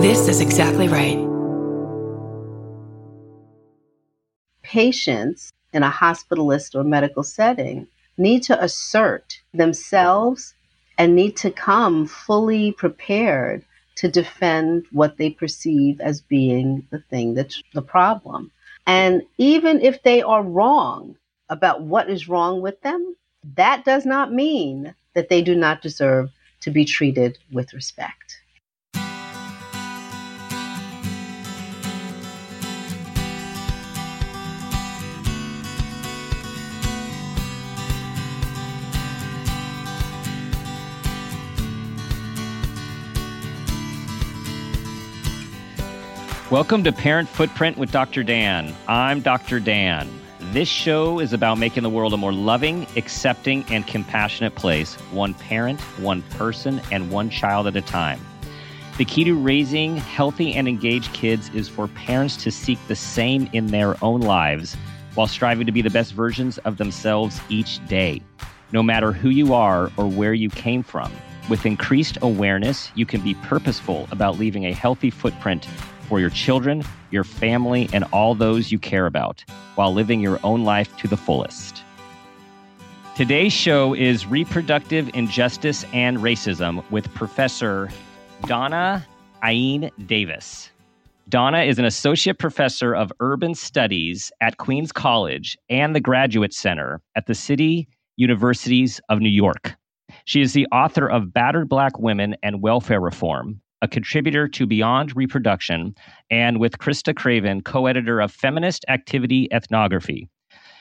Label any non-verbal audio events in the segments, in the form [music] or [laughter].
This is exactly right. Patients in a hospitalist or medical setting need to assert themselves and need to come fully prepared to defend what they perceive as being the thing that's the problem. And even if they are wrong about what is wrong with them, that does not mean that they do not deserve to be treated with respect. Welcome to Parent Footprint with Dr. Dan. I'm Dr. Dan. This show is about making the world a more loving, accepting, and compassionate place, one parent, one person, and one child at a time. The key to raising healthy and engaged kids is for parents to seek the same in their own lives while striving to be the best versions of themselves each day, no matter who you are or where you came from. With increased awareness, you can be purposeful about leaving a healthy footprint for your children, your family, and all those you care about while living your own life to the fullest. Today's show is Reproductive Injustice and Racism with Professor Donna Ayin Davis. Dána is an associate professor of urban studies at Queens College and the Graduate Center at the City Universities of New York. She is the author of Battered Black Women and Welfare Reform, a contributor to Beyond Reproduction, and with Christa Craven, co editor of Feminist Activist Ethnography.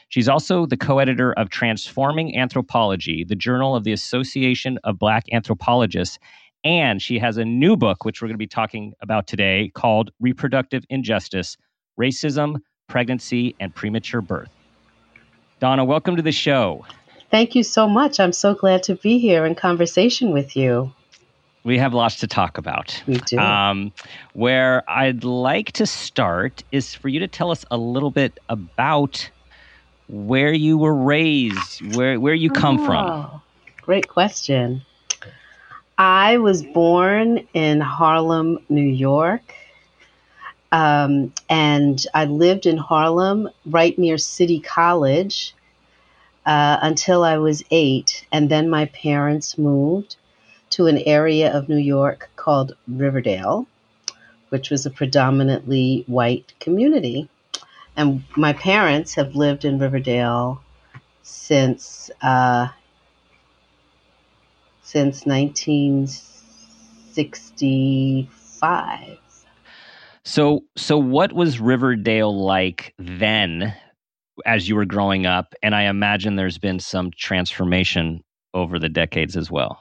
She's also the co editor of Transforming Anthropology, the journal of the Association of Black Anthropologists. And she has a new book, which we're going to be talking about today, called Reproductive Injustice Racism, Pregnancy, and Premature Birth. Dána, welcome to the show. Thank you so much. I'm so glad to be here in conversation with you. We have lots to talk about. We do. Um, where I'd like to start is for you to tell us a little bit about where you were raised, where where you come oh, from. Great question. I was born in Harlem, New York. Um, and I lived in Harlem right near City College uh, until I was eight. And then my parents moved to an area of New York called Riverdale, which was a predominantly white community. And my parents have lived in Riverdale since uh, since 1965. So, so what was Riverdale like then, as you were growing up? And I imagine there's been some transformation over the decades as well.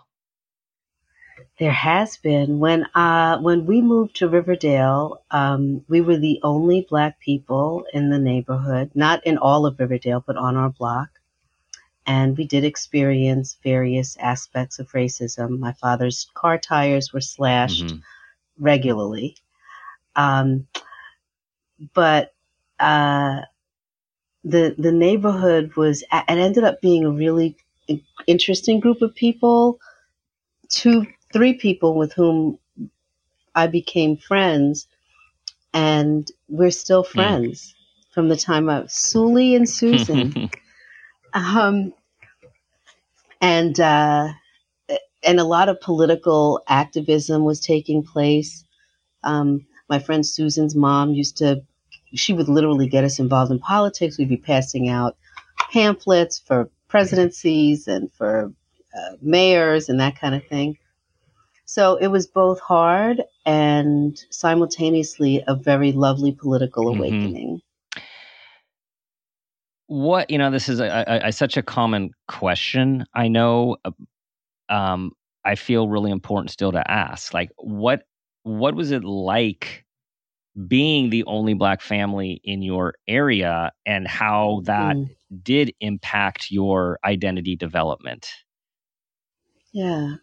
There has been. When uh, when we moved to Riverdale, um, we were the only black people in the neighborhood, not in all of Riverdale, but on our block. And we did experience various aspects of racism. My father's car tires were slashed Mhm. regularly. Um, but uh, the the neighborhood was it ended up being a really interesting group of people. Two, three people with whom I became friends, and we're still friends from the time of Sully and Susan. [laughs] um, and uh, and a lot of political activism was taking place. Um, my friend Susan's mom used to, she would literally get us involved in politics. We'd be passing out pamphlets for presidencies and for uh, mayors and that kind of thing. So it was both hard and simultaneously a very lovely political Mhm. awakening. what you know this is a, a, a, such a common question i know uh, um, i feel really important still to ask like what what was it like being the only black family in your area and how that Mm. did impact your identity development Yeah.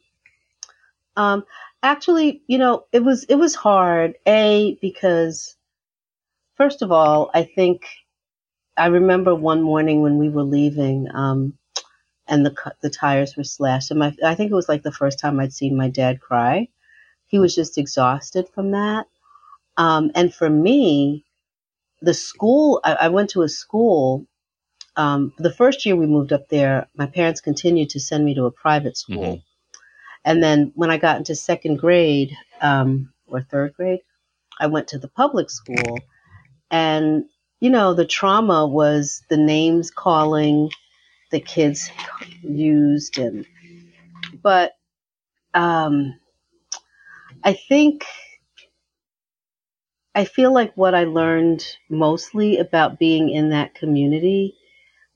Um, actually, you know, it was it was hard. A because first of all, I think I remember one morning when we were leaving, um, and the the tires were slashed, and my I think it was like the first time I'd seen my dad cry, he was just exhausted from that. Um, and for me, the school, I, I went to a school. Um, the first year we moved up there, my parents continued to send me to a private school. Mhm. And then when I got into second grade um, or third grade, I went to the public school. And, you know, the trauma was the names calling the kids used. And, but um, I think, I feel like what I learned mostly about being in that community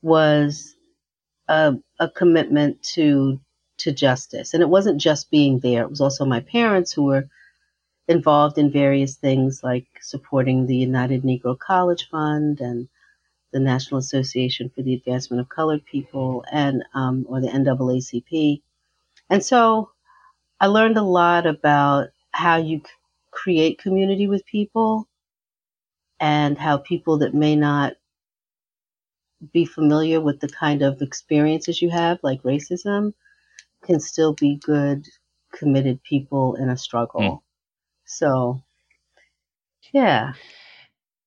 was a, a commitment to to justice. And it wasn't just being there, it was also my parents who were involved in various things like supporting the United Negro College Fund and the National Association for the Advancement of Colored People and um, or the NAACP. And so I learned a lot about how you create community with people and how people that may not be familiar with the kind of experiences you have, like racism, can still be good, committed people in a struggle. So, yeah.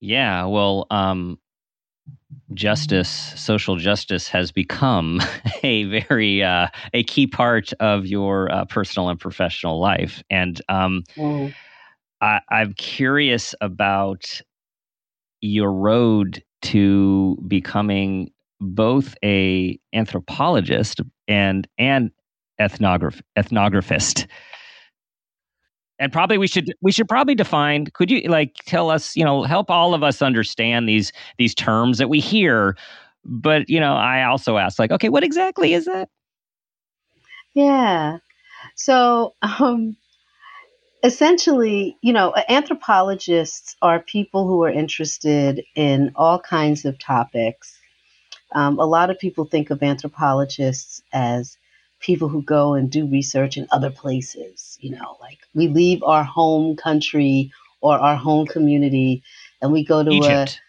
Yeah, well, um, justice, social justice, has become [laughs] a very uh, a key part of your uh, personal and professional life, and um, Mm. I, I'm curious about your road to becoming both a anthropologist and and ethnograph ethnographist. And probably we should we should probably define. Could you like tell us? You know, help all of us understand these these terms that we hear. But you know, I also ask, like, okay, what exactly is that? Yeah. So, um, essentially, you know, anthropologists are people who are interested in all kinds of topics. Um, a lot of people think of anthropologists as people who go and do research in other places. You know, like we leave our home country or our home community and we go to a Egypt.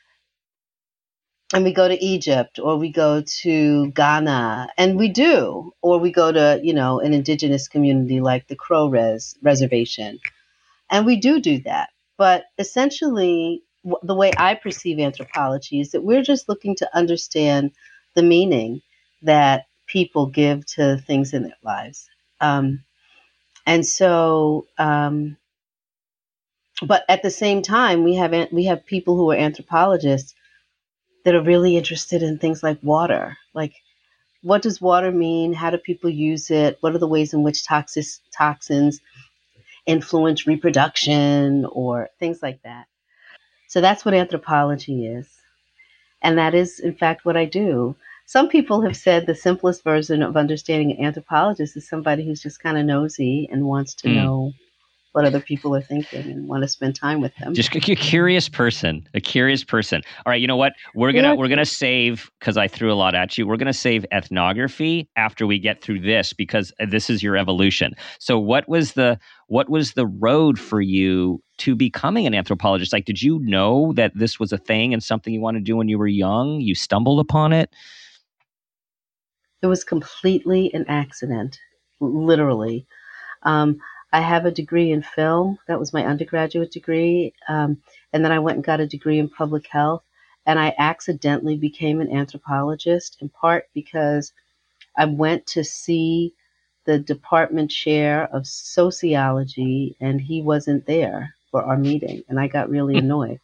and we go to Egypt or we go to Ghana and we do or we go to you know an indigenous community like the Crow Res reservation and we do do that but essentially the way I perceive anthropology is that we're just looking to understand the meaning that people give to things in their lives um, and so um, but at the same time we have we have people who are anthropologists that are really interested in things like water. Like, what does water mean? How do people use it? What are the ways in which toxic toxins influence reproduction or things like that? So that's what anthropology is. And that is, in fact, what I do. Some people have said the simplest version of understanding an anthropologist is somebody who's just kind of nosy and wants to Mm. know what other people are thinking and want to spend time with them. just a curious person a curious person all right you know what we're gonna Yeah. we're gonna save because i threw a lot at you we're gonna save ethnography after we get through this because uh, this is your evolution so what was the what was the road for you to becoming an anthropologist like did you know that this was a thing and something you wanted to do when you were young you stumbled upon it It was completely an accident, literally. Um, I have a degree in film. That was my undergraduate degree. Um, and then I went and got a degree in public health. And I accidentally became an anthropologist in part because I went to see the department chair of sociology and he wasn't there for our meeting. And I got really [laughs] annoyed.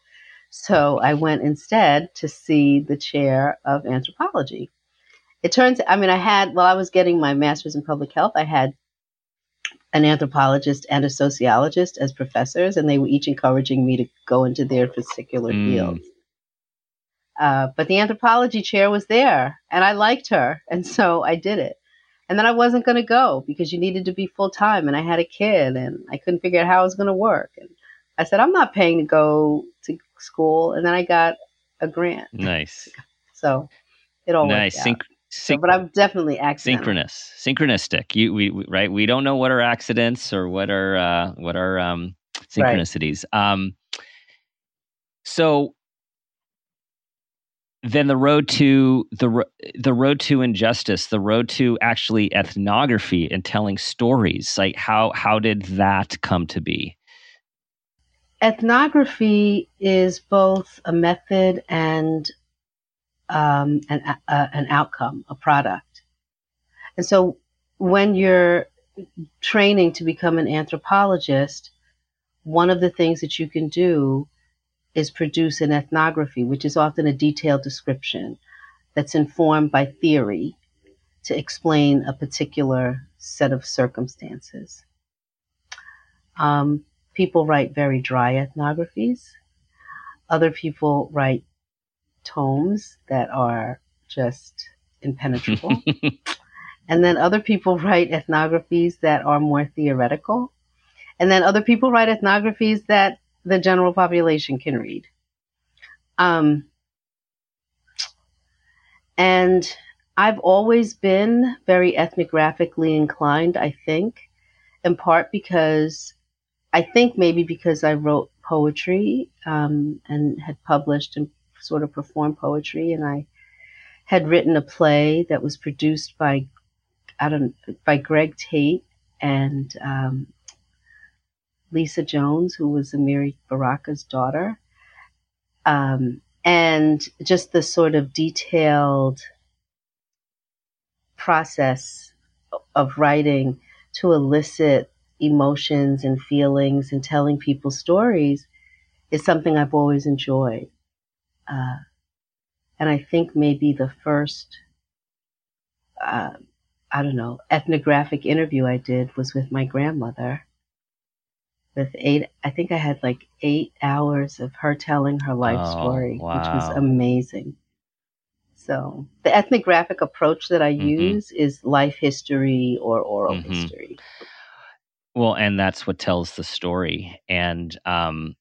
So I went instead to see the chair of anthropology it turns i mean i had while i was getting my master's in public health i had an anthropologist and a sociologist as professors and they were each encouraging me to go into their particular Mm. fields. Uh, but the anthropology chair was there and i liked her and so i did it. And then i wasn't going to go because you needed to be full-time and i had a kid and i couldn't figure out how it was going to work. And i said i'm not paying to go to school and then i got a grant. Nice. So it all nice. Worked out. Synch- So, but I'm definitely accidental. synchronous synchronistic you we, we right we don't know what are accidents or what are uh what are um synchronicities um so then the road to the the road to injustice, the road to actually ethnography and telling stories. Like how how did that come to be? Ethnography is both a method and um, an uh, an outcome, a product. And so when you're training to become an anthropologist, one of the things that you can do is produce an ethnography, which is often a detailed description that's informed by theory to explain a particular set of circumstances. Um, people write very dry ethnographies. Other people write tomes that are just impenetrable. [laughs] and then other people [laughs] write ethnographies that are more theoretical. And then other people write ethnographies that the general population can read. Um, and I've always been very ethnographically inclined, I think, in part because I think maybe because I wrote poetry um, and had published and sort of perform poetry, and I had written a play that was produced by I don't by Greg Tate and um, Lisa Jones, who was Amiri Baraka's daughter. Um, and just the sort of detailed process of writing to elicit emotions and feelings and telling people stories is something I've always enjoyed. Uh, and I think maybe the first, uh, I don't know, ethnographic interview I did was with my grandmother with eight i think i had like eight hours of her telling her life oh, story wow. which was amazing so the ethnographic approach that i mm-hmm. use is life history or oral mm-hmm. history well and that's what tells the story and um,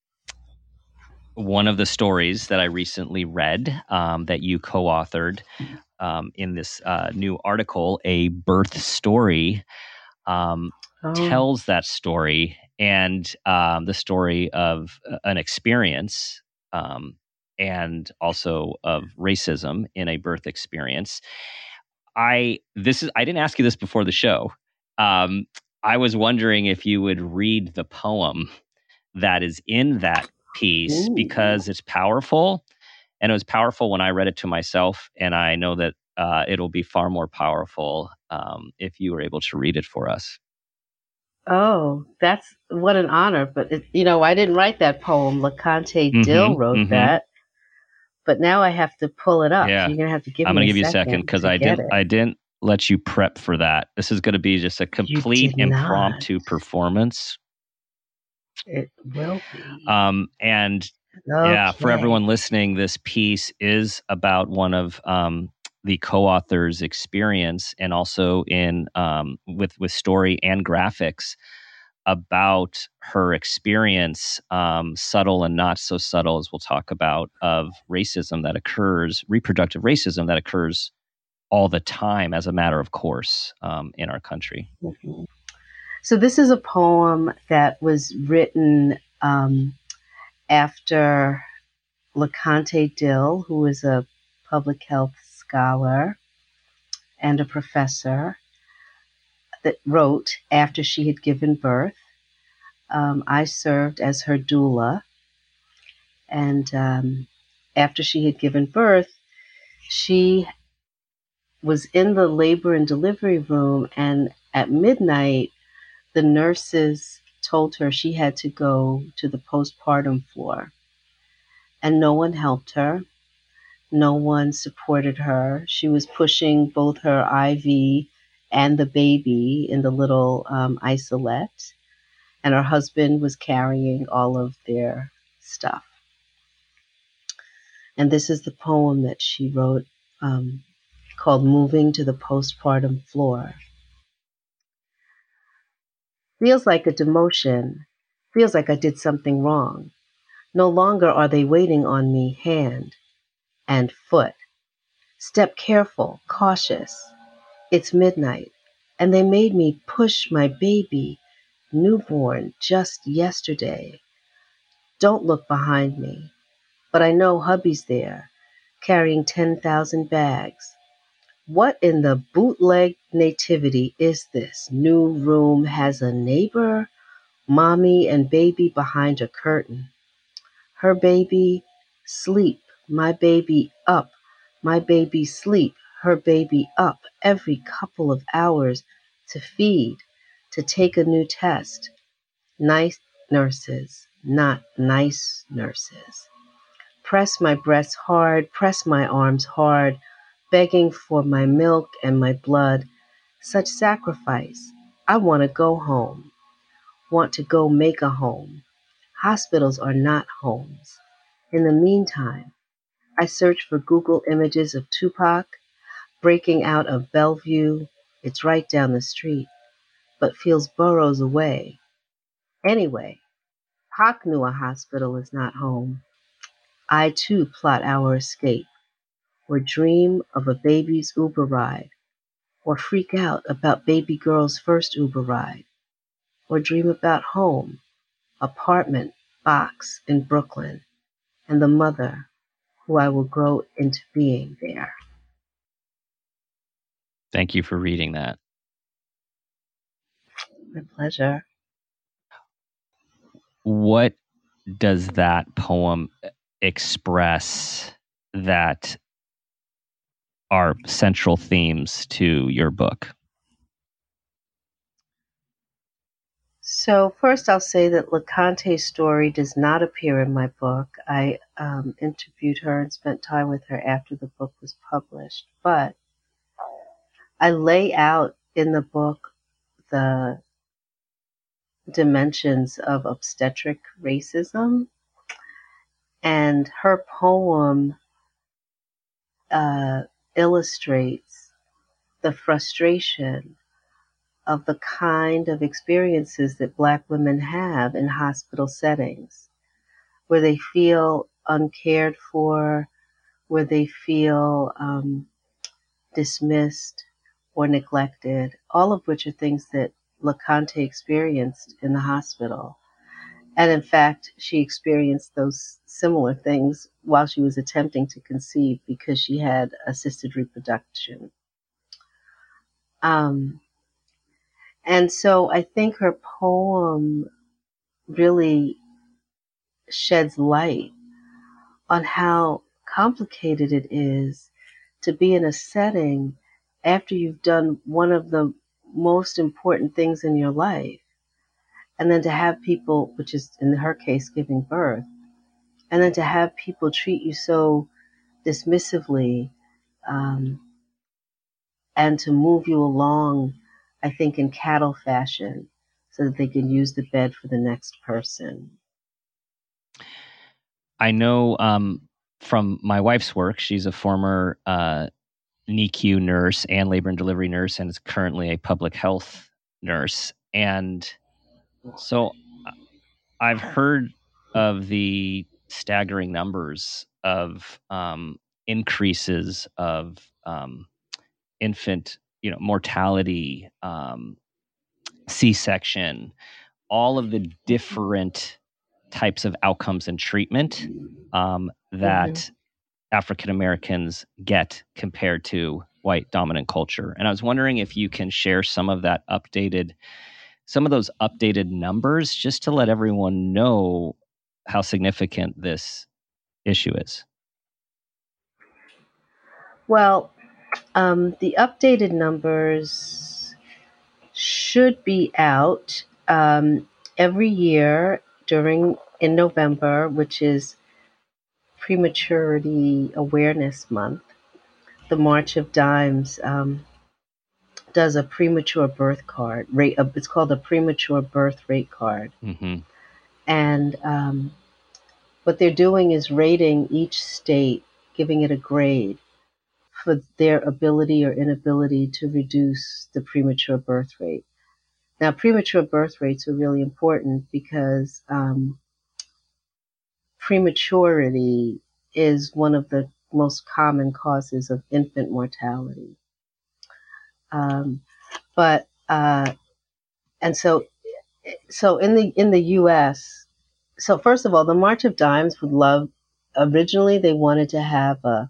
one of the stories that i recently read um, that you co-authored um, in this uh, new article a birth story um, oh. tells that story and um, the story of uh, an experience um, and also of racism in a birth experience. I this is I didn't ask you this before the show. Um, I was wondering if you would read the poem that is in that piece Ooh. because it's powerful, and it was powerful when I read it to myself, and I know that uh, it'll be far more powerful um, if you were able to read it for us. Oh, that's what an honor. But, it, you know, I didn't write that poem. LeConte mm-hmm, Dill wrote mm-hmm. that. But now I have to pull it up. Yeah. So you're to have to give I'm going to give you a second because I didn't, it. I didn't let you prep for that. This is going to be just a complete impromptu performance. It will be. Um, and okay. yeah, for everyone listening, this piece is about one of um, the co-author's experience and also in um, with with story and graphics about her experience um, subtle and not so subtle as we'll talk about of racism that occurs reproductive racism that occurs all the time as a matter of course um, in our country mm-hmm. So this is a poem that was written um, after LeConte Dill, who is a public health scholar and a professor that wrote after she had given birth. Um, I served as her doula. And um, after she had given birth, she was in the labor and delivery room. And at midnight, the nurses told her she had to go to the postpartum floor. And no one helped her. No one supported her. She was pushing both her IV and the baby in the little um, isolette, and her husband was carrying all of their stuff. And this is the poem that she wrote um, called Moving to the Postpartum Floor. Feels like a demotion. Feels like I did something wrong. No longer are they waiting on me hand and foot. Step careful, cautious. It's midnight, and they made me push my baby, newborn, just yesterday. Don't look behind me, but I know hubby's there, carrying 10,000 bags. What in the bootleg nativity is this? New room has a neighbor, mommy and baby behind a curtain. Her baby, sleep, my baby up, my baby sleep, her baby up every couple of hours to feed, to take a new test. Nice nurses, not nice nurses. Press my breasts hard, press my arms hard, begging for my milk and my blood. Such sacrifice. I want to go home. Want to go make a home. Hospitals are not homes. In the meantime, I search for Google images of Tupac breaking out of Bellevue. It's right down the street, but feels boroughs away. Anyway, Pac knew a hospital is not home. I too plot our escape, or dream of a baby's Uber ride, or freak out about baby girl's first Uber ride, or dream about home, apartment, box in Brooklyn, and the mother who I will grow into being there. Thank you for reading that. My pleasure. What does that poem express that are central themes to your book? So, first, I'll say that LeConte's story does not appear in my book. I um, interviewed her and spent time with her after the book was published. But I lay out in the book the dimensions of obstetric racism and her poem uh, illustrates the frustration of the kind of experiences that Black women have in hospital settings, where they feel uncared for, where they feel um, dismissed or neglected, all of which are things that LeConte experienced in the hospital. And in fact, she experienced those similar things while she was attempting to conceive because she had assisted reproduction. Um, and so I think her poem really sheds light on how complicated it is to be in a setting after you've done one of the most important things in your life and then to have people, which is in her case giving birth, and then to have people treat you so dismissively um, and to move you along, I think, in cattle fashion so that they can use the bed for the next person. I know um, from my wife's work, she's a former uh, NICU nurse and labor and delivery nurse and is currently a public health nurse. And so I've heard of the staggering numbers of um, increases of um, infant, you know, mortality, um, C-section, all of the different types of outcomes and treatment um, that mm-hmm. African Americans get compared to white dominant culture. And I was wondering if you can share some of that updated some of those updated numbers just to let everyone know how significant this issue is? Well, um, the updated numbers should be out um, every year during in November, which is Prematurity Awareness Month. The March of Dimes um, does a premature birth card rate. Uh, it's called a premature birth rate card, mm-hmm. and um, what they're doing is rating each state, giving it a grade for their ability or inability to reduce the premature birth rate. Now, premature birth rates are really important because um, prematurity is one of the most common causes of infant mortality. Um, but uh, and so so in the in the U.S. So first of all, the March of Dimes would love. Originally, they wanted to have a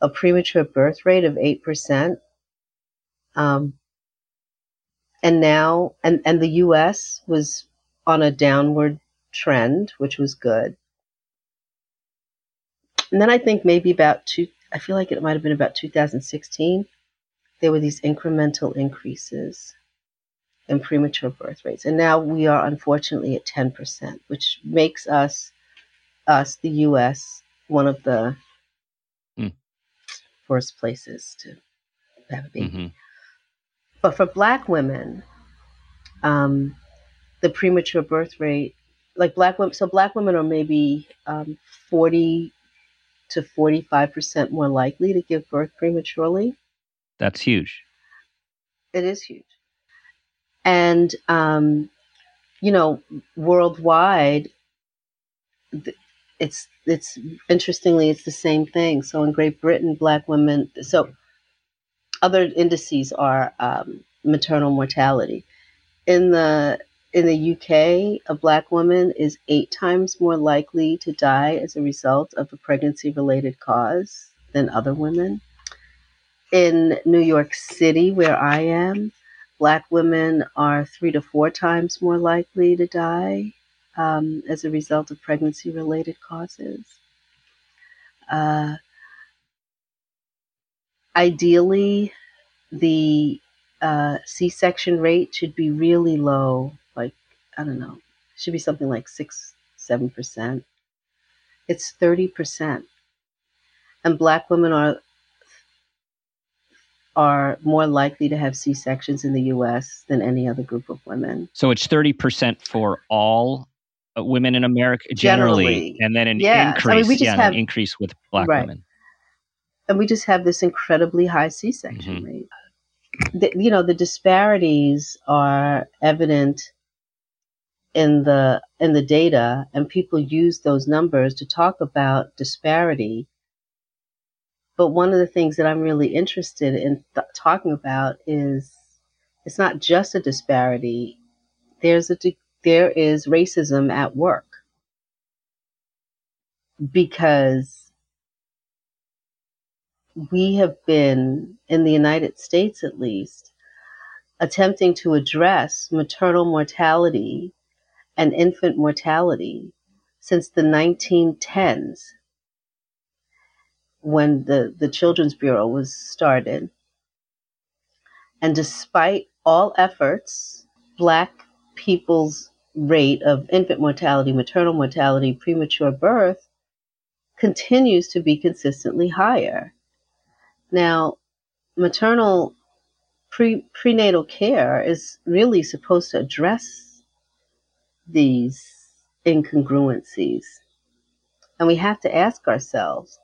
a premature birth rate of 8%. Um, and now, and, and the US was on a downward trend, which was good. And then I think maybe about two, I feel like it might have been about 2016, there were these incremental increases in premature birth rates. And now we are unfortunately at 10%, which makes us, us, the US, one of the mm. worst places to have a baby. Mm-hmm. But for black women, um, the premature birth rate, like black women, so black women are maybe um, 40 to 45% more likely to give birth prematurely. That's huge. It is huge. And, um, you know, worldwide, it's, it's interestingly, it's the same thing. So in Great Britain, black women, so other indices are um, maternal mortality. In the in the UK, a black woman is eight times more likely to die as a result of a pregnancy related cause than other women. In New York City, where I am, black women are three to four times more likely to die um, as a result of pregnancy related causes. Uh, ideally, the uh, C section rate should be really low like, I don't know, should be something like six, seven percent. It's thirty percent, and Black women are are more likely to have C sections in the U.S. than any other group of women. So it's thirty percent for all uh, women in America generally, generally and then an yeah. increase, I mean, we just yeah, have, an increase with Black right. women. And we just have this incredibly high C section mm-hmm. rate. The, you know, the disparities are evident in the in the data and people use those numbers to talk about disparity but one of the things that i'm really interested in th- talking about is it's not just a disparity. There's a there is racism at work. Because we have been in the united states at least attempting to address maternal mortality and infant mortality since the 1910s when the, the Children's Bureau was started. And despite all efforts, Black people's rate of infant mortality, maternal mortality, premature birth continues to be consistently higher. Now, maternal pre, prenatal care is really supposed to address these incongruencies. And we have to ask ourselves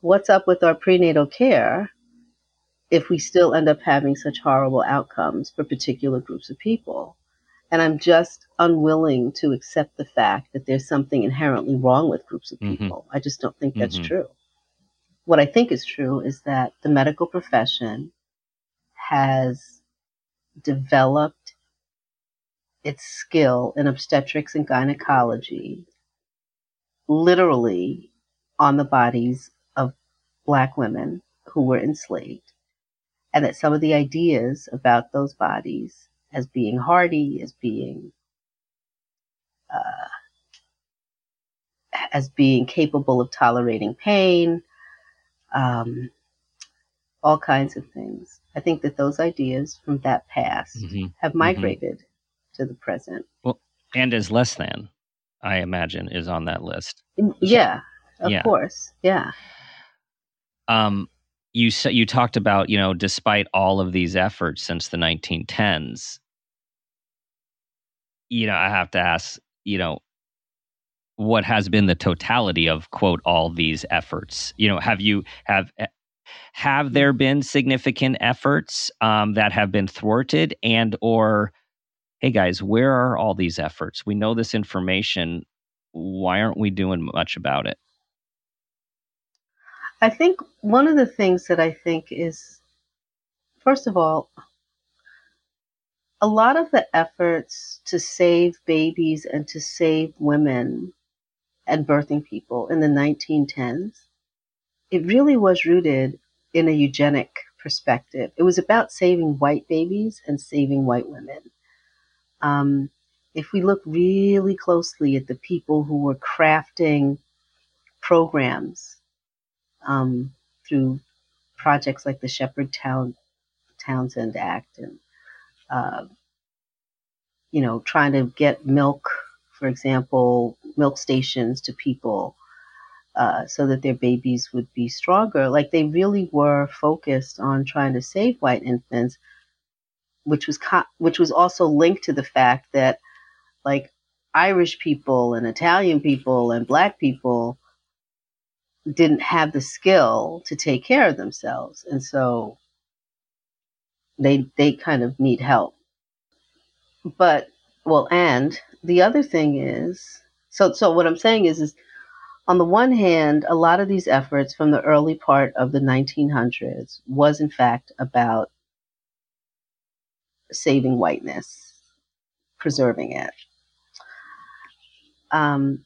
what's up with our prenatal care if we still end up having such horrible outcomes for particular groups of people? And I'm just unwilling to accept the fact that there's something inherently wrong with groups of mm-hmm. people. Mm-hmm. I just don't think that's mm-hmm. true. What I think is true is that the medical profession has developed its skill in obstetrics and gynecology literally on the bodies black women who were enslaved. And that some of the ideas about those bodies as being hardy, as being uh, as being capable of tolerating pain, um, all kinds of things. I think that those ideas from that past mm-hmm. have mm-hmm. migrated to the present. Well, and as less than, I imagine, is on that list. Yeah, of yeah. course. Yeah. Um, you you talked about you know despite all of these efforts since the 1910s, you know I have to ask you know what has been the totality of quote all these efforts you know have you have have there been significant efforts um, that have been thwarted and or hey guys, where are all these efforts? We know this information. Why aren't we doing much about it? I think one of the things that I think is, first of all, a lot of the efforts to save babies and to save women and birthing people in the 1910s it really was rooted in a eugenic perspective. It was about saving white babies and saving white women. Um, if we look really closely at the people who were crafting programs um, through projects like the Sheppard Town, Townshend Act and uh, you know trying to get milk, for example, milk stations to people uh, so that their babies would be stronger. Like they really were focused on trying to save white infants, which was co- which was also linked to the fact that like Irish people and Italian people and black people didn't have the skill to take care of themselves. And so they they kind of need help. But well and the other thing is so so what i'm saying is is on the one hand a lot of these efforts from the early part of the 1900s was in fact about saving whiteness preserving it. Um,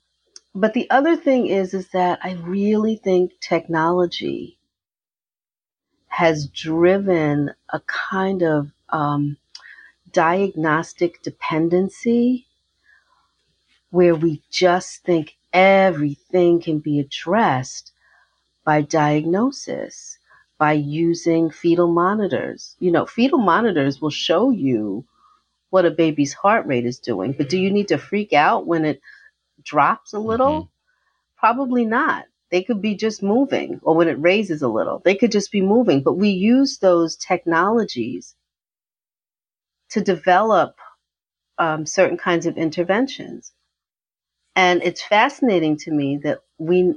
but the other thing is is that I really think technology has driven a kind of um, diagnostic dependency where we just think everything can be addressed by diagnosis by using fetal monitors. You know, fetal monitors will show you what a baby's heart rate is doing, but do you need to freak out when it drops a little? Mm-hmm. Probably not. They could be just moving, or when it raises a little, they could just be moving. But we use those technologies to develop um, certain kinds of interventions. And it's fascinating to me that we,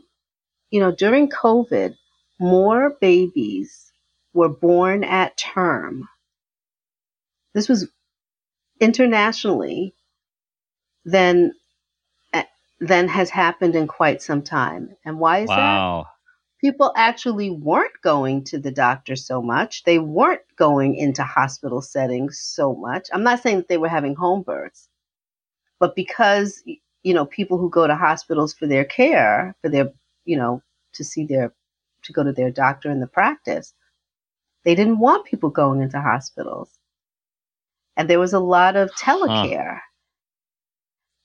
you know, during COVID, more babies were born at term. This was internationally than than has happened in quite some time. And why is wow. that? People actually weren't going to the doctor so much. They weren't going into hospital settings so much. I'm not saying that they were having home births, but because, you know, people who go to hospitals for their care, for their, you know, to see their, to go to their doctor in the practice, they didn't want people going into hospitals. And there was a lot of telecare. Huh.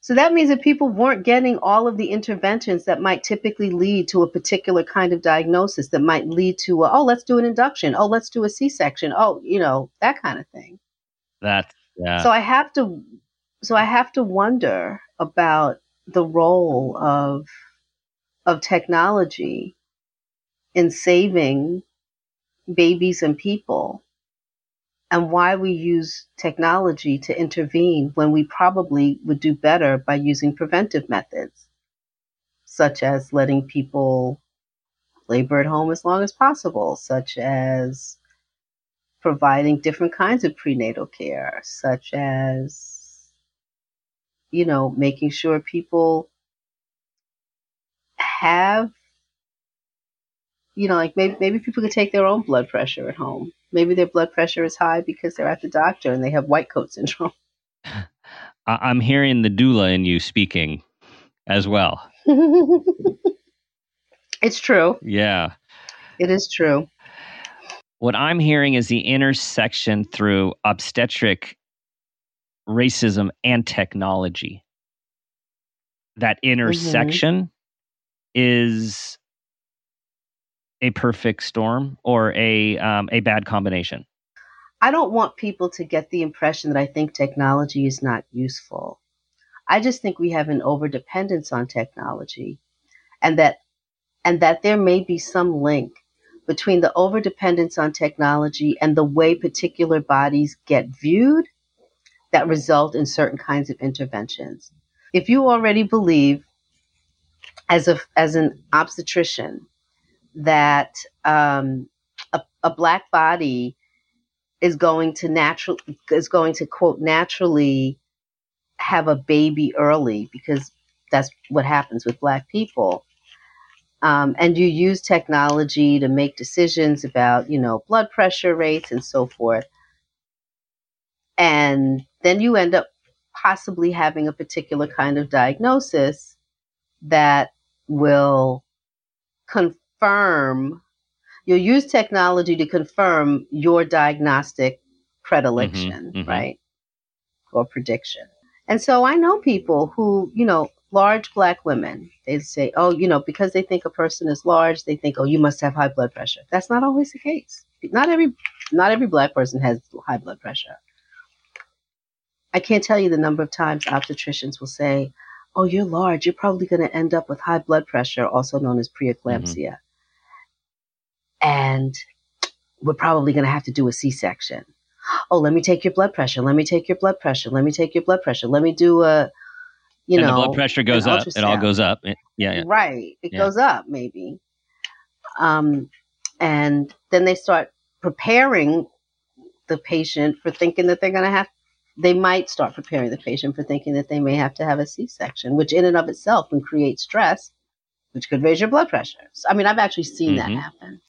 So that means that people weren't getting all of the interventions that might typically lead to a particular kind of diagnosis that might lead to, a, oh, let's do an induction. Oh, let's do a C section. Oh, you know, that kind of thing. That, yeah. So I have to, so I have to wonder about the role of, of technology in saving babies and people and why we use technology to intervene when we probably would do better by using preventive methods, such as letting people labor at home as long as possible, such as providing different kinds of prenatal care, such as, you know, making sure people have, you know, like maybe, maybe people could take their own blood pressure at home Maybe their blood pressure is high because they're at the doctor and they have white coat syndrome. [laughs] I'm hearing the doula in you speaking as well. it's true. Yeah. It is true. What I'm hearing is the intersection through obstetric racism and technology. That mm-hmm. intersection mm-hmm. is a perfect storm or a um, a bad combination? I don't want people to get the impression that I think technology is not useful. I just think we have an overdependence on technology, and that and that there may be some link between the overdependence on technology and the way particular bodies get viewed that result in certain kinds of interventions. If you already believe as a as an obstetrician that um, a, a black body is going to natural is going to quote naturally have a baby early because that's what happens with black people. Um, and you use technology to make decisions about you know blood pressure rates and so forth. And then you end up possibly having a particular kind of diagnosis that will con- confirm, you'll use technology to confirm your diagnostic predilection, mhm. right? Or prediction. And so I know people who, you know, large black women, they say, oh, you know, because they think a person is large, they think, oh, you must have high blood pressure. That's not always the case. Not every, not every black person has high blood pressure. I can't tell you the number of times obstetricians will say, oh, you're large, you're probably going to end up with high blood pressure, also known as preeclampsia. And we're probably going to have to do a C section. Oh, let me take your blood pressure. Let me take your blood pressure. Let me take your blood pressure. Let me do a, you and know, the blood pressure goes up. It all goes up. It- yeah, yeah. Right. It Yeah. goes up maybe. Um, and then they start preparing the patient for thinking that they're going to have, they might start preparing the patient for thinking that they may have to have a C section, which in and of itself can create stress, which could raise your blood pressure. So, I mean, I've actually seen that Mhm. happen.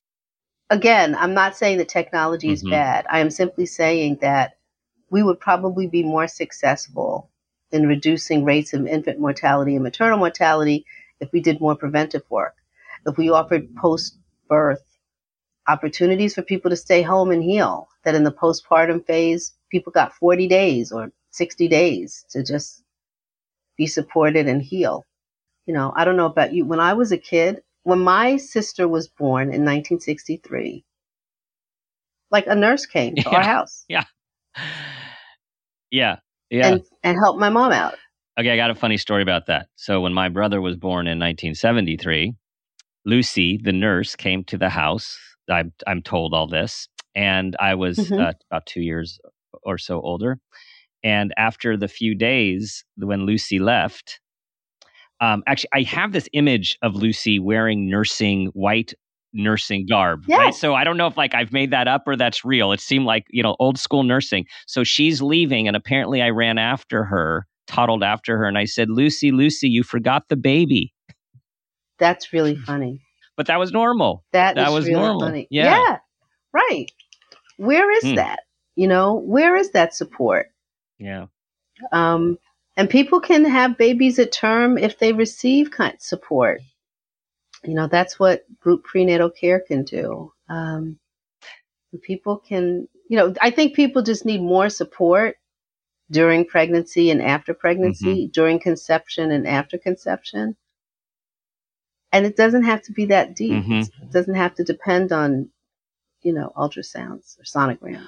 Again, I'm not saying that technology is Mhm. bad. I am simply saying that we would probably be more successful in reducing rates of infant mortality and maternal mortality if we did more preventive work, if we offered post birth opportunities for people to stay home and heal, that in the postpartum phase, people got 40 days or 60 days to just be supported and heal. You know, I don't know about you. When I was a kid, when my sister was born in 1963, like a nurse came to our house [laughs] Yeah. Yeah. Yeah. and, and helped my mom out. Okay, I got a funny story about that. So when my brother was born in 1973, Lucy, the nurse, came to the house. I'm I'm told all this, and I was Mhm. uh, about two years or so older. And after the few days when Lucy left, um, actually, I have this image of Lucy wearing nursing white nursing garb right so i don't know if like i've made that up or that's real it seemed like you know old school nursing so she's leaving and apparently i ran after her toddled after her and i said lucy lucy you forgot the baby That's really [laughs] funny. but that was normal That, That was really normal. funny. Yeah. right. Where is Hmm. that? You know, where is that support? yeah Um, and people can have babies at term if they receive kind support. You know, that's what group prenatal care can do. Um, people can, you know, I think people just need more support during pregnancy and after pregnancy, during conception and after conception. And it doesn't have to be that deep. Mhm. It doesn't have to depend on, you know, ultrasounds or sonograms.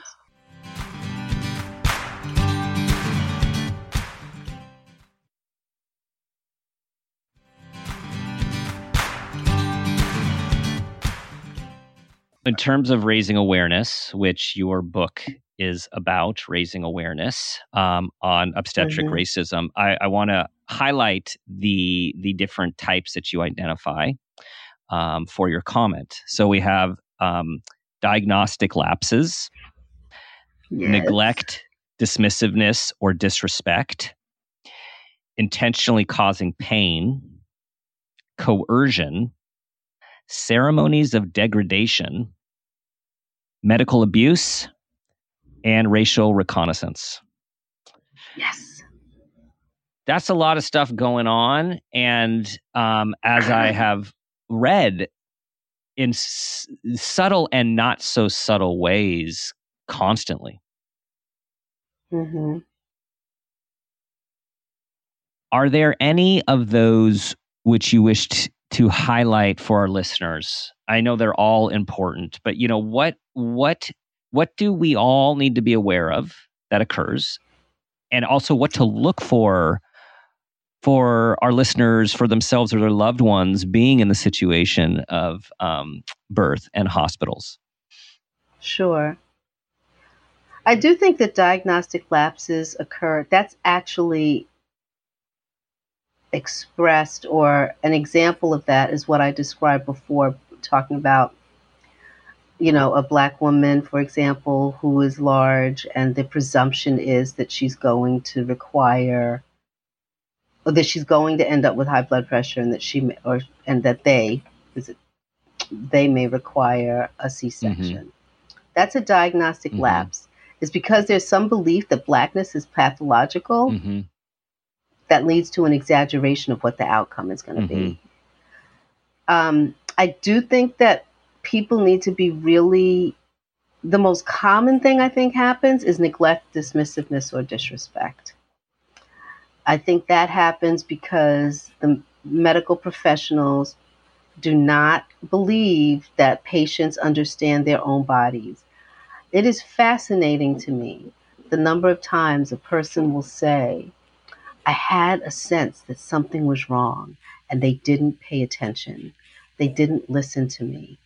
In terms of raising awareness, which your book is about, raising awareness um, on obstetric Mhm. racism, I, I want to highlight the the different types that you identify um, for your comment. So we have um, diagnostic lapses, neglect, dismissiveness, or disrespect, intentionally causing pain, coercion, ceremonies of degradation, medical abuse, and racial reconnaissance. Yes. That's a lot of stuff going on. And um, as I [clears throat] have read in s- subtle and not so subtle ways constantly, hmm are there any of those which you wish t- to highlight for our listeners i know they're all important but you know what what what do we all need to be aware of that occurs and also what to look for for our listeners for themselves or their loved ones being in the situation of um, birth and hospitals Sure. I do think that diagnostic lapses occur. That's actually expressed, or an example of that is what I described before, talking about, you know, a black woman, for example, who is large, and the presumption is that she's going to require, or that she's going to end up with high blood pressure, and that she, may, or and that they, is it, they may require a C-section. That's a diagnostic Mhm. lapse. It's because there's some belief that blackness is pathological mm-hmm. That leads to an exaggeration of what the outcome is going to be. Um, I do think that people need to be really the most common thing I think happens is neglect, dismissiveness, or disrespect. I think that happens because the medical professionals do not believe that patients understand their own bodies. It is fascinating to me the number of times a person will say, I had a sense that something was wrong and they didn't pay attention. They didn't listen to me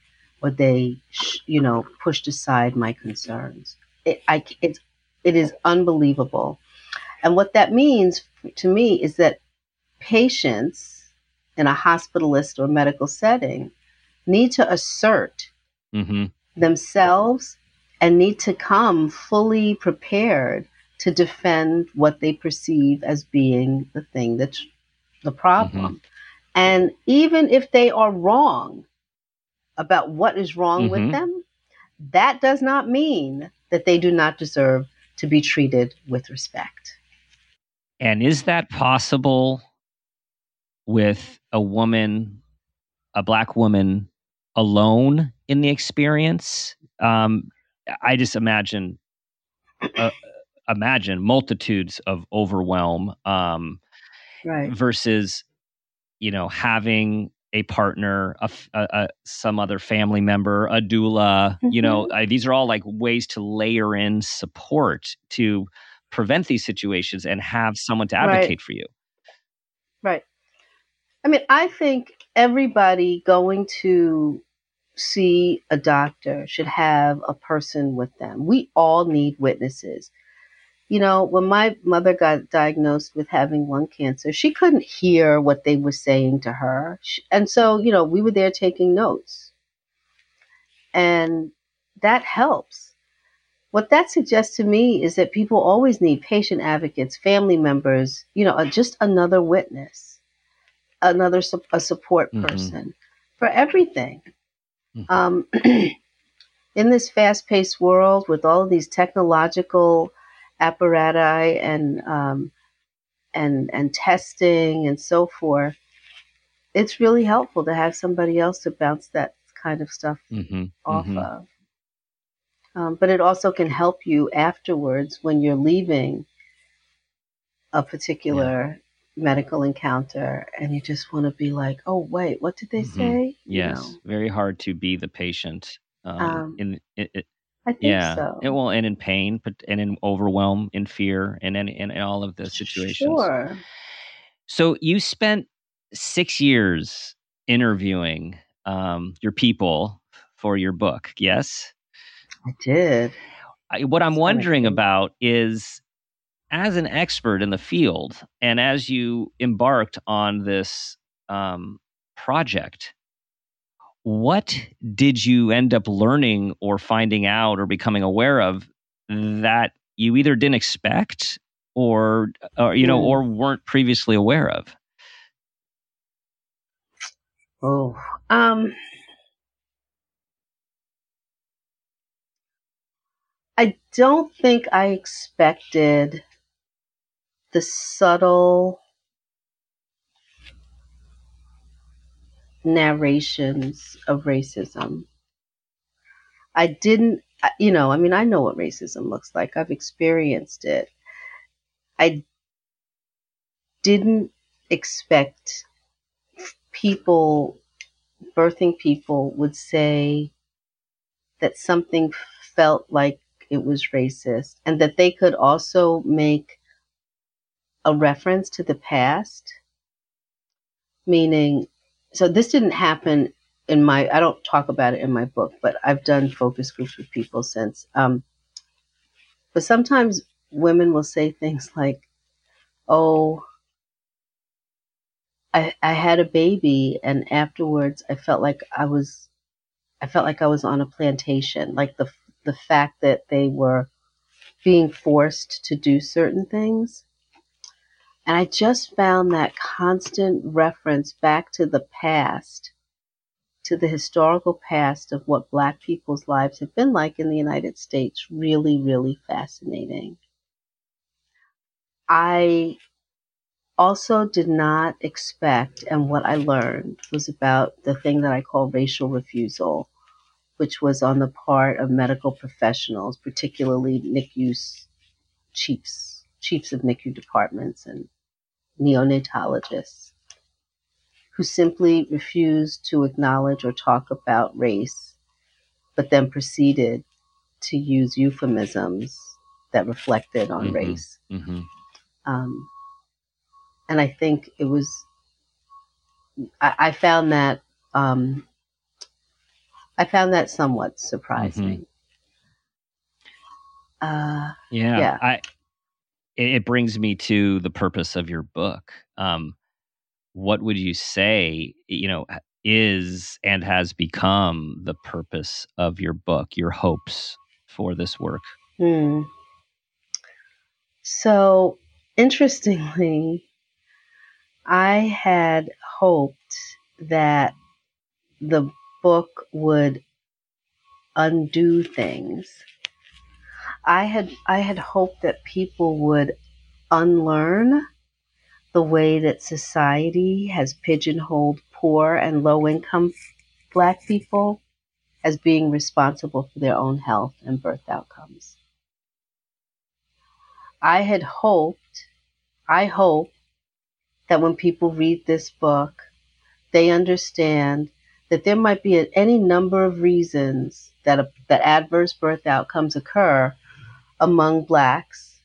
or they, you know, pushed aside my concerns. It, I, it, it is unbelievable. And what that means to me is that patients in a hospitalist or medical setting need to assert mm-hmm. themselves and need to come fully prepared to defend what they perceive as being the thing that's the problem. Mm-hmm. And even if they are wrong about what is wrong mm-hmm. with them, that does not mean that they do not deserve to be treated with respect. And is that possible with a woman, a black woman alone in the experience? Um, I just imagine, uh, imagine multitudes of overwhelm um, right. versus, you know, having a partner, a, a, a, some other family member, a doula. Mm-hmm. You know, mm-hmm. these are all like ways to layer in support to prevent these situations and have someone to advocate right. for you. Right. I mean, I think everybody going to see a doctor should have a person with them. We all need witnesses. You know, when my mother got diagnosed with having lung cancer, she couldn't hear what they were saying to her. And so, you know, we were there taking notes. And that helps. What that suggests to me is that people always need patient advocates, family members, you know, just another witness, another a support mm-hmm. person for everything. Mm-hmm. Um, [clears throat] in this fast-paced world with all of these technological apparatus and um, and and testing and so forth, it's really helpful to have somebody else to bounce that kind of stuff mm-hmm. off mm-hmm. of. Um, but it also can help you afterwards when you're leaving a particular yeah. medical encounter and you just want to be like, oh, wait, what did they mm-hmm. say? Yes. You know? Very hard to be the patient. Um, um, in, it, I think yeah. so. It, well, and in pain, but and in overwhelm, in fear, and in, in, in all of the situations. Sure. So you spent six years interviewing um, your people for your book, yes? I did. I, what I'm wondering about is as an expert in the field and as you embarked on this um, project, what did you end up learning or finding out or becoming aware of that you either didn't expect or, or you know, or weren't previously aware of? Oh, um, I don't think I expected the subtle narrations of racism. I didn't, you know, I mean, I know what racism looks like, I've experienced it. I didn't expect people, birthing people, would say that something felt like it was racist and that they could also make a reference to the past meaning so this didn't happen in my i don't talk about it in my book but i've done focus groups with people since um, but sometimes women will say things like oh I, I had a baby and afterwards i felt like i was i felt like i was on a plantation like the the fact that they were being forced to do certain things. And I just found that constant reference back to the past, to the historical past of what Black people's lives have been like in the United States, really, really fascinating. I also did not expect, and what I learned was about the thing that I call racial refusal, which was on the part of medical professionals, particularly NICU chiefs, chiefs of NICU departments and neonatologists, who simply refused to acknowledge or talk about race, but then proceeded to use euphemisms that reflected on Mhm. race. hmm Um, and I think it was, I, I found that, um, I found that somewhat surprising. Uh, Yeah, Yeah. I. It, it brings me to the purpose of your book. Um, what would you say? You know, is and has become the purpose of your book, your hopes for this work. hmm. So, interestingly, I had hoped that the book would undo things. I had I had hoped that people would unlearn the way that society has pigeonholed poor and low income black people as being responsible for their own health and birth outcomes. I had hoped, I hope that when people read this book, they understand that there might be any number of reasons that, a, that adverse birth outcomes occur among blacks.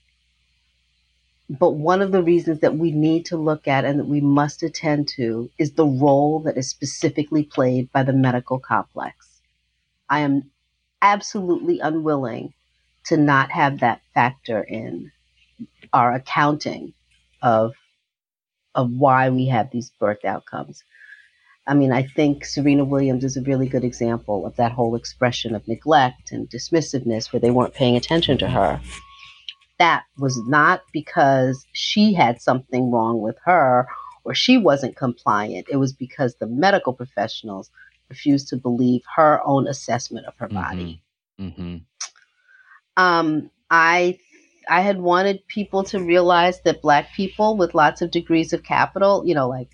But one of the reasons that we need to look at and that we must attend to is the role that is specifically played by the medical complex. I am absolutely unwilling to not have that factor in our accounting of of why we have these birth outcomes. I mean, I think Serena Williams is a really good example of that whole expression of neglect and dismissiveness where they weren't paying attention to her. That was not because she had something wrong with her or she wasn't compliant. It was because the medical professionals refused to believe her own assessment of her body. hmm Um, I I had wanted people to realize that black people with lots of degrees of capital, you know, like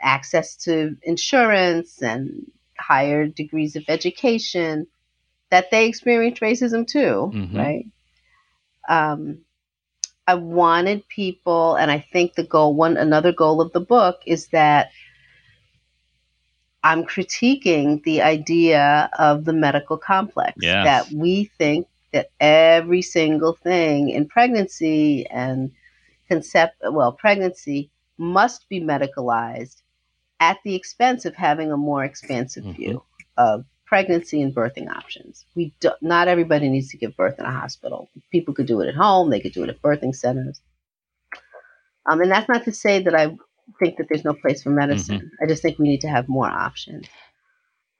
access to insurance and higher degrees of education, that they experience racism too, Mhm. right? Um, I wanted people, and I think the goal, one another goal of the book is that I'm critiquing the idea of the medical complex Yes. that we think that every single thing in pregnancy and concept well pregnancy must be medicalized at the expense of having a more expansive Mhm. view of pregnancy and birthing options. We do, not everybody needs to give birth in a hospital. People could do it at home. They could do it at birthing centers. Um, and that's not to say that I think that there's no place for medicine. I just think we need to have more options.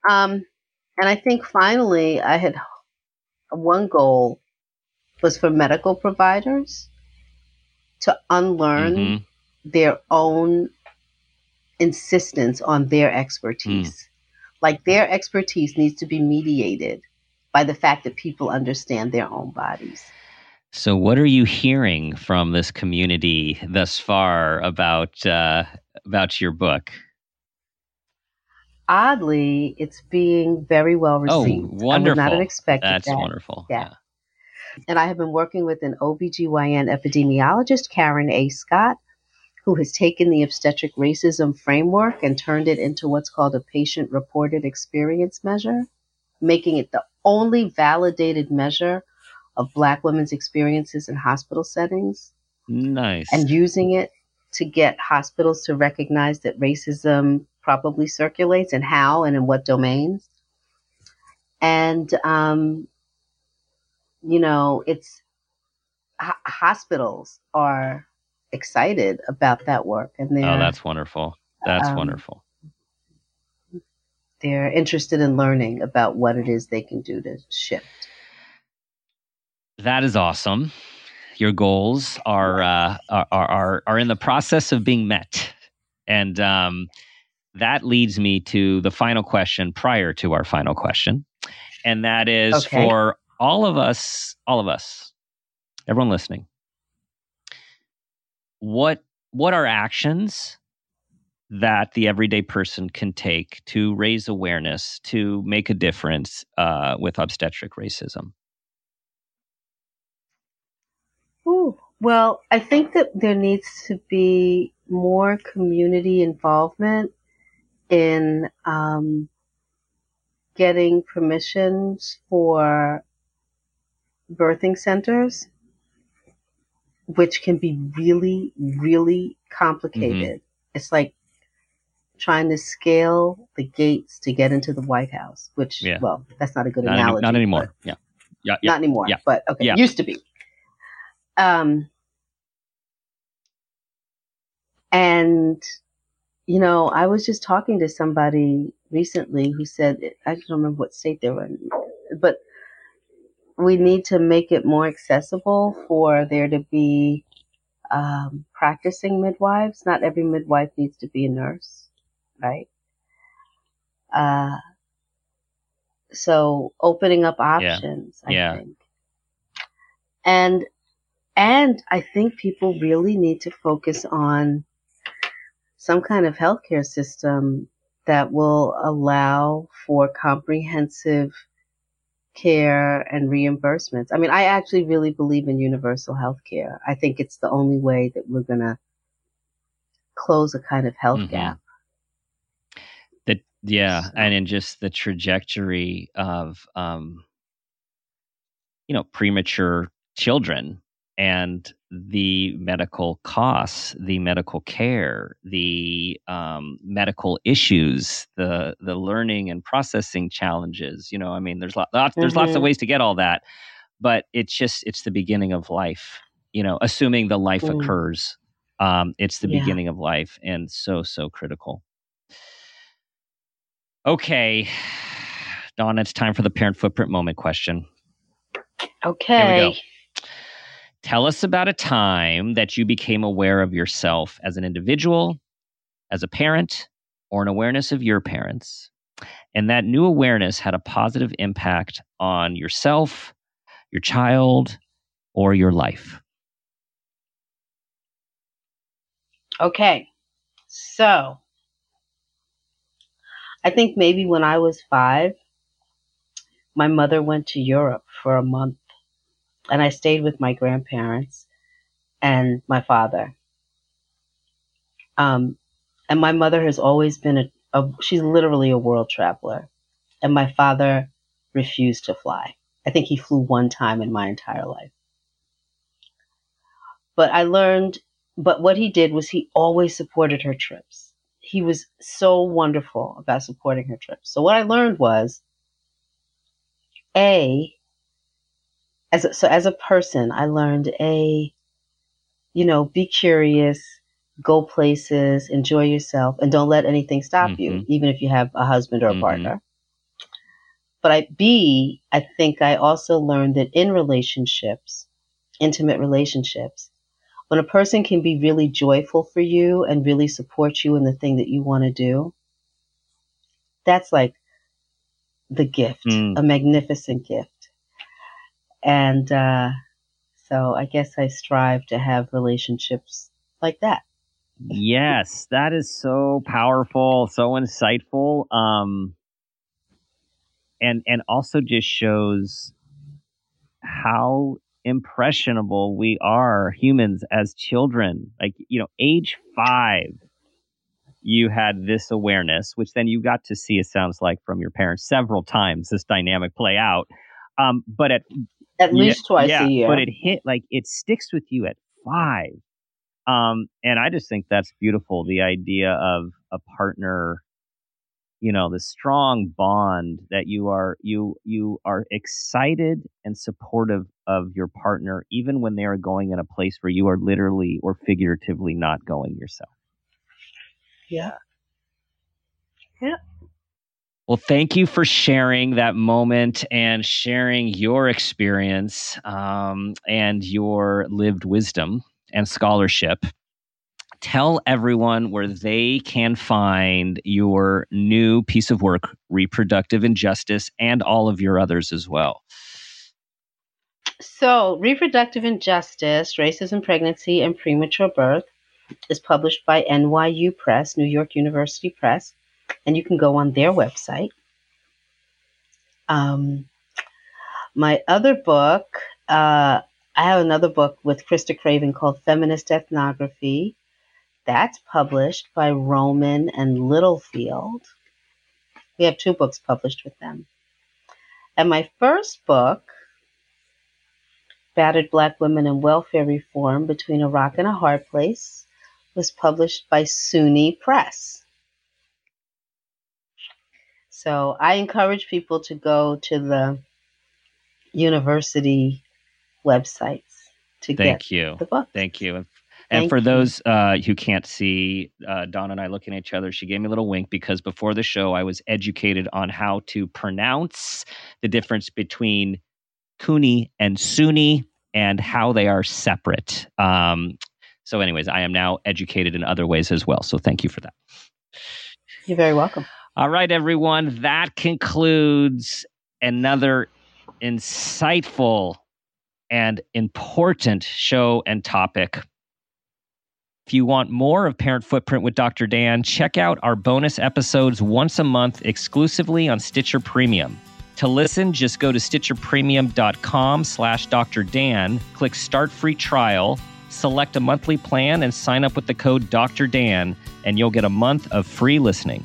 Um, and I think finally, I had one goal was for medical providers to unlearn Mhm. their own insistence on their expertise. Like their expertise needs to be mediated by the fact that people understand their own bodies. So, what are you hearing from this community thus far about uh, about your book? Oddly, it's being very well Oh, received. I would not wonderful. have expected That's that. wonderful. Yeah. and I have been working with an OBGYN epidemiologist, Karen A. Scott, who has taken the obstetric racism framework and turned it into what's called a patient reported experience measure, making it the only validated measure of Black women's experiences in hospital settings, Nice. and using it to get hospitals to recognize that racism probably circulates and how and in what domains. And, um, you know, it's ho- hospitals are excited about that work and they're, oh, that's wonderful. That's um, wonderful. they're interested in learning about what it is they can do to shift. That is awesome. Your goals are uh, are, are are in the process of being met, and um, that leads me to the final question prior to our final question, and that is Okay. for all of us, all of us, everyone listening. What what are actions that the everyday person can take to raise awareness to make a difference uh, with obstetric racism? Ooh, well, I think that there needs to be more community involvement in um, getting permissions for birthing centers, which can be really, really complicated. Mm-hmm. It's like trying to scale the gates to get into the White House, which, yeah. well, that's not a good not analogy. Any, not anymore. Yeah. Yeah, yeah. Not anymore. Yeah. But okay, yeah. used to be. Um, and, you know, I was just talking to somebody recently who said, I don't remember what state they were in, but we need to make it more accessible for there to be um, practicing midwives. Not every midwife needs to be a nurse, right? Uh, so opening up options, yeah. I yeah. think. And and I think people really need to focus on some kind of healthcare system that will allow for comprehensive care and reimbursements. I mean, I actually really believe in universal health care. I think it's the only way that we're going to close a kind of health mm-hmm. gap. That yeah, so. and in just the trajectory of um you know, premature children and the medical costs, the medical care, the um, medical issues, the the learning and processing challenges. You know, I mean, there's lot, lots mm-hmm. there's lots of mm-hmm. ways to get all that, but it's just it's the beginning of life. You know, assuming the life mm. occurs, um, it's the yeah. beginning of life, and so so critical. Okay, [sighs] Dána, it's time for the parent footprint moment question. Okay. Tell us about a time that you became aware of yourself as an individual, as a parent, or an awareness of your parents. And that new awareness had a positive impact on yourself, your child, or your life. Okay. So, I think maybe when I was five, my mother went to Europe for a month and I stayed with my grandparents and my father. Um, and my mother has always been a, a, she's literally a world traveler. And my father refused to fly. I think he flew one time in my entire life. But I learned, but what he did was he always supported her trips. He was so wonderful about supporting her trips. So what I learned was, A, as a, so as a person, I learned a, you know, be curious, go places, enjoy yourself, and don't let anything stop mm-hmm. you, even if you have a husband or a mm-hmm. partner. But I, B, I think I also learned that in relationships, intimate relationships, when a person can be really joyful for you and really support you in the thing that you want to do, that's like the gift, mm. a magnificent gift. And uh, so I guess I strive to have relationships like that. yes, that is so powerful, so insightful. Um, and and also just shows how impressionable we are humans as children. Like, you know, age five, you had this awareness, which then you got to see, it sounds like, from your parents several times, this dynamic play out. Um, but at at least yeah, twice yeah, a year. But it hit like it sticks with you at five. Um, and I just think that's beautiful. The idea of a partner, you know, the strong bond that you are you you are excited and supportive of your partner, even when they are going in a place where you are literally or figuratively not going yourself. Yeah. Yeah. Well, thank you for sharing that moment and sharing your experience um, and your lived wisdom and scholarship. Tell everyone where they can find your new piece of work, Reproductive Injustice, and all of your others as well. So, Reproductive Injustice, Racism, Pregnancy, and Premature Birth is published by NYU Press, New York University Press, and you can go on their website. Um, my other book, uh, I have another book with Christa Craven called Feminist Ethnography. That's published by Rowman and Littlefield. We have two books published with them. And my first book, Battered Black Women and Welfare Reform Between a Rock and a Hard Place, was published by SUNY Press. So I encourage people to go to the university websites to Thank get you. the book. Thank you. And Thank for those uh, who can't see, uh, Dána and I looking at each other, she gave me a little wink because before the show, I was educated on how to pronounce the difference between CUNY and SUNY and how they are separate. Um, so, anyways, I am now educated in other ways as well. So, thank you for that. You're very welcome. All right, everyone. That concludes another insightful and important show and topic. If you want more of Parent Footprint with Dr. Dan, check out our bonus episodes once a month exclusively on Stitcher Premium. To listen, just go to stitcherpremium.com slash Dr. Dan, click Start Free Trial, select a monthly plan, and sign up with the code Dr. Dan, and you'll get a month of free listening.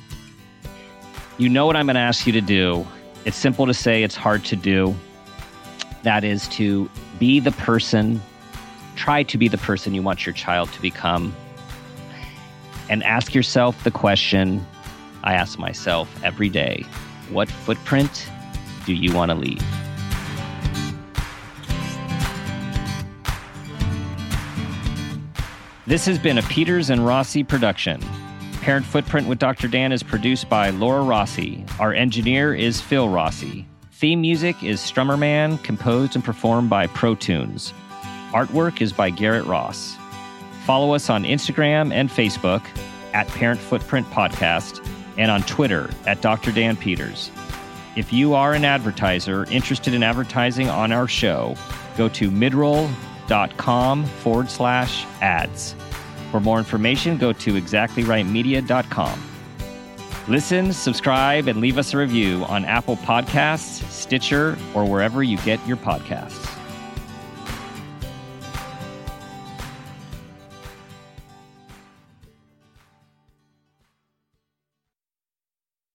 You know what I'm going to ask you to do. It's simple to say, it's hard to do. That is to be the person, try to be the person you want your child to become. And ask yourself the question I ask myself every day what footprint do you want to leave? This has been a Peters and Rossi production. Parent Footprint with Dr. Dan is produced by Laura Rossi. Our engineer is Phil Rossi. Theme music is Strummer Man, composed and performed by ProTunes. Artwork is by Garrett Ross. Follow us on Instagram and Facebook at Parent Footprint Podcast and on Twitter at Dr. Dan Peters. If you are an advertiser interested in advertising on our show, go to midroll.com forward slash ads. For more information, go to exactlyrightmedia.com. Listen, subscribe, and leave us a review on Apple Podcasts, Stitcher, or wherever you get your podcasts.